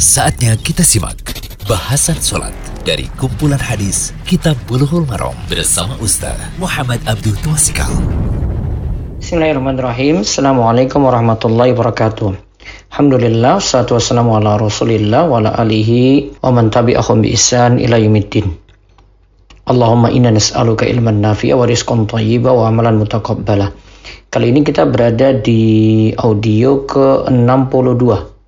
Saatnya kita simak bahasan sholat dari kumpulan hadis Kitab Bulughul Maram bersama Ustaz Muhammad Abdul Twasikal. Bismillahirrahmanirrahim. Assalamualaikum warahmatullahi wabarakatuh. Alhamdulillah, salatu wassalamu ala rasulillah wa ala alihi wa man tabi'ahum bi ihsan ila yumiddin. Allahumma inna nas'aluka ilman nafi'a wa rizqan thayyiba wa amalan mutaqabbala. Kali ini kita berada di audio ke-62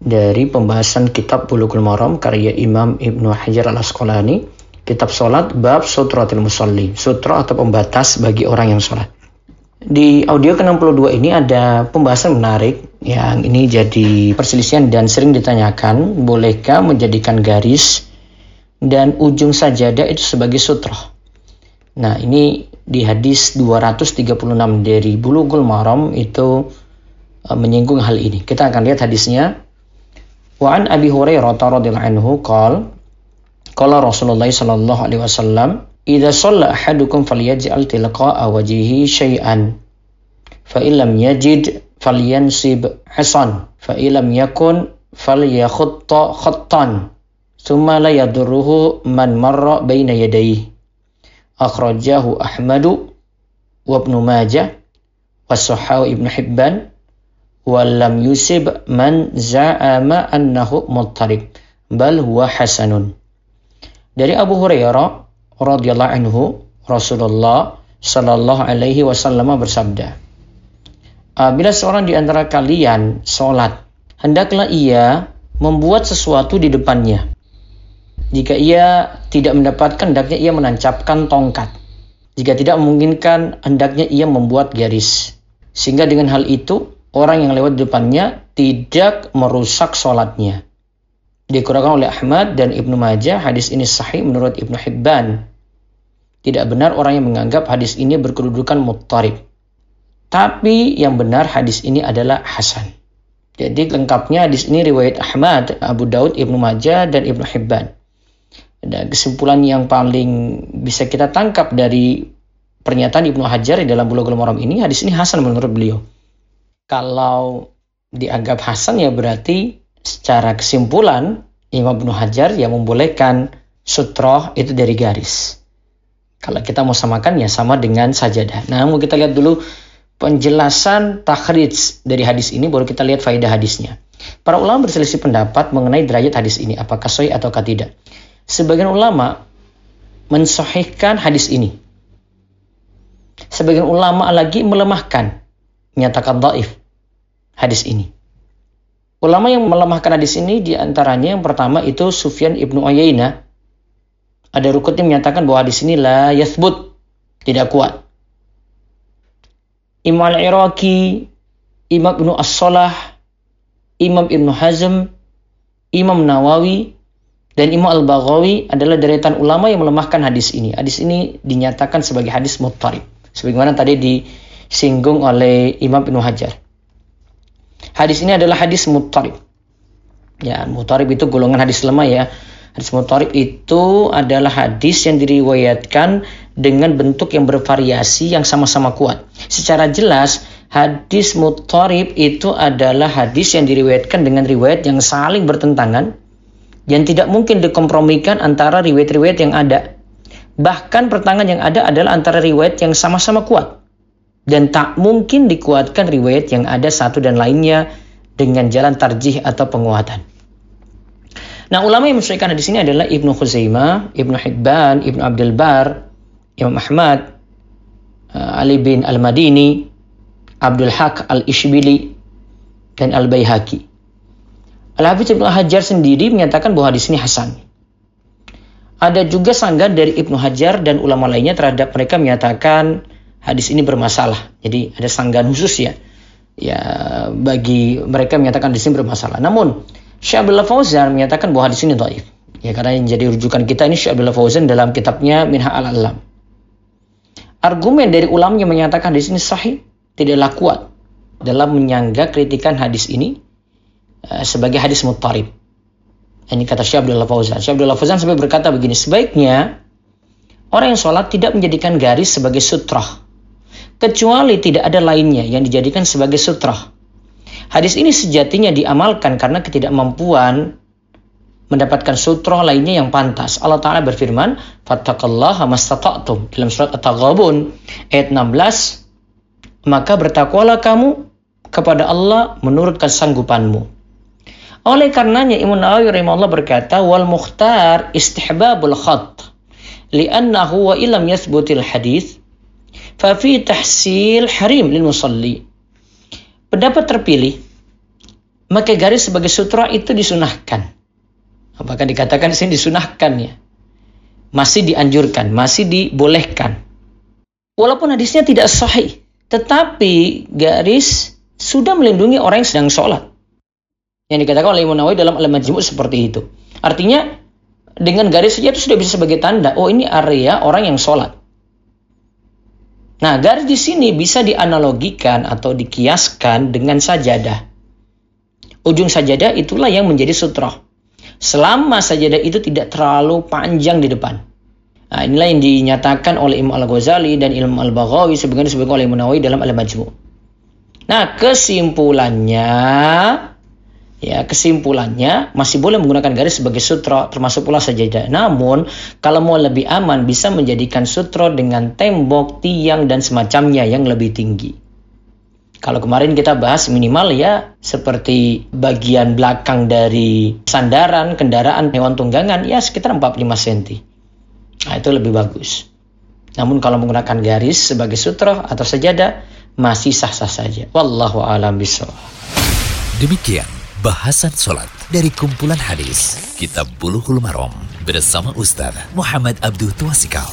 dari pembahasan kitab Bulughul Maram karya Imam Ibnu Hajar Al-Asqalani, kitab salat bab sutratil musalli, sutra atau pembatas bagi orang yang salat. Di audio ke-62 ini ada pembahasan menarik yang ini jadi perselisihan dan sering ditanyakan, bolehkah menjadikan garis dan ujung sajadah itu sebagai sutra. Nah, ini di hadis 236 dari Bulughul Maram itu uh, menyinggung hal ini. Kita akan lihat hadisnya. وعن أبي هريرة رضي الله عنه قال قال رسول الله صلى الله عليه وسلم إذا صلى أحدكم فليجعل تلقاء وجهه شيئا فإن لم يجد فلينسب عصا فإن لم يكن فليخط خطا ثم لا يضره من مر بين يديه. أخرجه أحمد وابن ماجه والصحاوي ابن حبان wa lam yusib man za'ama annahu muttarib bal huwa hasanun. Dari Abu Hurairah radhiyallahu anhu Rasulullah sallallahu alaihi wasallam bersabda Bila seorang di antara kalian sholat, hendaklah ia membuat sesuatu di depannya jika ia tidak mendapatkan, hendaknya ia menancapkan tongkat. Jika tidak memungkinkan, hendaknya ia membuat garis. Sehingga dengan hal itu, orang yang lewat depannya tidak merusak sholatnya. Dikurangkan oleh Ahmad dan Ibnu Majah, hadis ini sahih menurut Ibnu Hibban. Tidak benar orang yang menganggap hadis ini berkedudukan muttarib. Tapi yang benar hadis ini adalah Hasan. Jadi lengkapnya hadis ini riwayat Ahmad, Abu Daud, Ibnu Majah, dan Ibnu Hibban. Dan kesimpulan yang paling bisa kita tangkap dari pernyataan Ibnu Hajar di dalam Bulughul Maram ini, hadis ini hasan menurut beliau. Kalau dianggap hasan ya berarti secara kesimpulan Imam Ibnu Hajar yang membolehkan sutroh itu dari garis. Kalau kita mau samakan ya sama dengan sajadah. Nah, mau kita lihat dulu penjelasan takhrij dari hadis ini baru kita lihat faedah hadisnya. Para ulama berselisih pendapat mengenai derajat hadis ini apakah sahih atau tidak sebagian ulama mensahihkan hadis ini. Sebagian ulama lagi melemahkan, menyatakan daif hadis ini. Ulama yang melemahkan hadis ini di antaranya yang pertama itu Sufyan ibnu Uyainah. Ada rukun yang menyatakan bahwa hadis ini la yathbut, tidak kuat. Imam al-Iraqi, Imam ibnu As-Salah, Imam ibnu Hazm, Imam Nawawi, dan Imam Al-Baghawi adalah deretan ulama yang melemahkan hadis ini. Hadis ini dinyatakan sebagai hadis muttarib. Sebagaimana tadi disinggung oleh Imam Ibnu Hajar. Hadis ini adalah hadis muttarib. Ya, muttarib itu golongan hadis lemah ya. Hadis muttarib itu adalah hadis yang diriwayatkan dengan bentuk yang bervariasi yang sama-sama kuat. Secara jelas, hadis muttarib itu adalah hadis yang diriwayatkan dengan riwayat yang saling bertentangan yang tidak mungkin dikompromikan antara riwayat-riwayat yang ada. Bahkan pertangan yang ada adalah antara riwayat yang sama-sama kuat. Dan tak mungkin dikuatkan riwayat yang ada satu dan lainnya dengan jalan tarjih atau penguatan. Nah, ulama yang mensyaikan di sini adalah Ibnu Khuzaimah, Ibnu Hibban, Ibnu Abdul Bar, Imam Ahmad, uh, Ali bin Al-Madini, Abdul Haq Al-Ishbili, dan Al-Baihaqi. Al-Hafiz Ibnu Hajar sendiri menyatakan bahwa hadis ini hasan. Ada juga sanggah dari Ibnu Hajar dan ulama lainnya terhadap mereka menyatakan hadis ini bermasalah. Jadi ada sanggahan khusus ya. Ya bagi mereka menyatakan hadis ini bermasalah. Namun Abdullah Fauzan menyatakan bahwa hadis ini dhaif. Ya karena yang jadi rujukan kita ini Abdullah Fauzan dalam kitabnya Minha al-Alam. Argumen dari ulama yang menyatakan hadis ini sahih tidaklah kuat dalam menyangga kritikan hadis ini Eh, sebagai hadis muttarib. Ini kata Syekh Abdullah Fauzan. Syekh Abdullah Fauzan sampai berkata begini, sebaiknya orang yang sholat tidak menjadikan garis sebagai sutrah. Kecuali tidak ada lainnya yang dijadikan sebagai sutrah. Hadis ini sejatinya diamalkan karena ketidakmampuan mendapatkan sutra lainnya yang pantas. Allah Ta'ala berfirman, Fattakallah mastata'tum. Dalam surat At-Taghabun, ayat 16, Maka bertakwalah kamu kepada Allah menurut kesanggupanmu. Oleh karenanya Imam Nawawi rahimahullah berkata, Wal mukhtar istihbabul khat. Liannahu wa ilam yathbutil hadith, fafi tahsil harim lil musalli. Pendapat terpilih, maka garis sebagai sutra itu disunahkan Apakah dikatakan di sini disunahkan ya? Masih dianjurkan, masih dibolehkan. Walaupun hadisnya tidak sahih, tetapi garis sudah melindungi orang yang sedang sholat. Yang dikatakan oleh Imam Nawawi dalam Al-Majmu' seperti itu. Artinya, dengan garis saja itu sudah bisa sebagai tanda, oh ini area orang yang sholat. Nah, garis di sini bisa dianalogikan atau dikiaskan dengan sajadah. Ujung sajadah itulah yang menjadi sutra selama sajadah itu tidak terlalu panjang di depan. Nah, inilah yang dinyatakan oleh Imam Al-Ghazali dan Imam Al-Baghawi sebagian disebutkan oleh Imam Nawawi dalam Al-Majmu. Nah, kesimpulannya ya kesimpulannya masih boleh menggunakan garis sebagai sutra termasuk pula sajadah. Namun, kalau mau lebih aman bisa menjadikan sutra dengan tembok, tiang dan semacamnya yang lebih tinggi. Kalau kemarin kita bahas minimal ya seperti bagian belakang dari sandaran kendaraan hewan tunggangan ya sekitar 45 cm. Nah, itu lebih bagus. Namun kalau menggunakan garis sebagai sutra atau sajadah masih sah-sah saja. Wallahu a'lam bishawab. Demikian bahasan sholat dari kumpulan hadis Kitab Bulughul Maram bersama Ustaz Muhammad Abdul Tuasikal.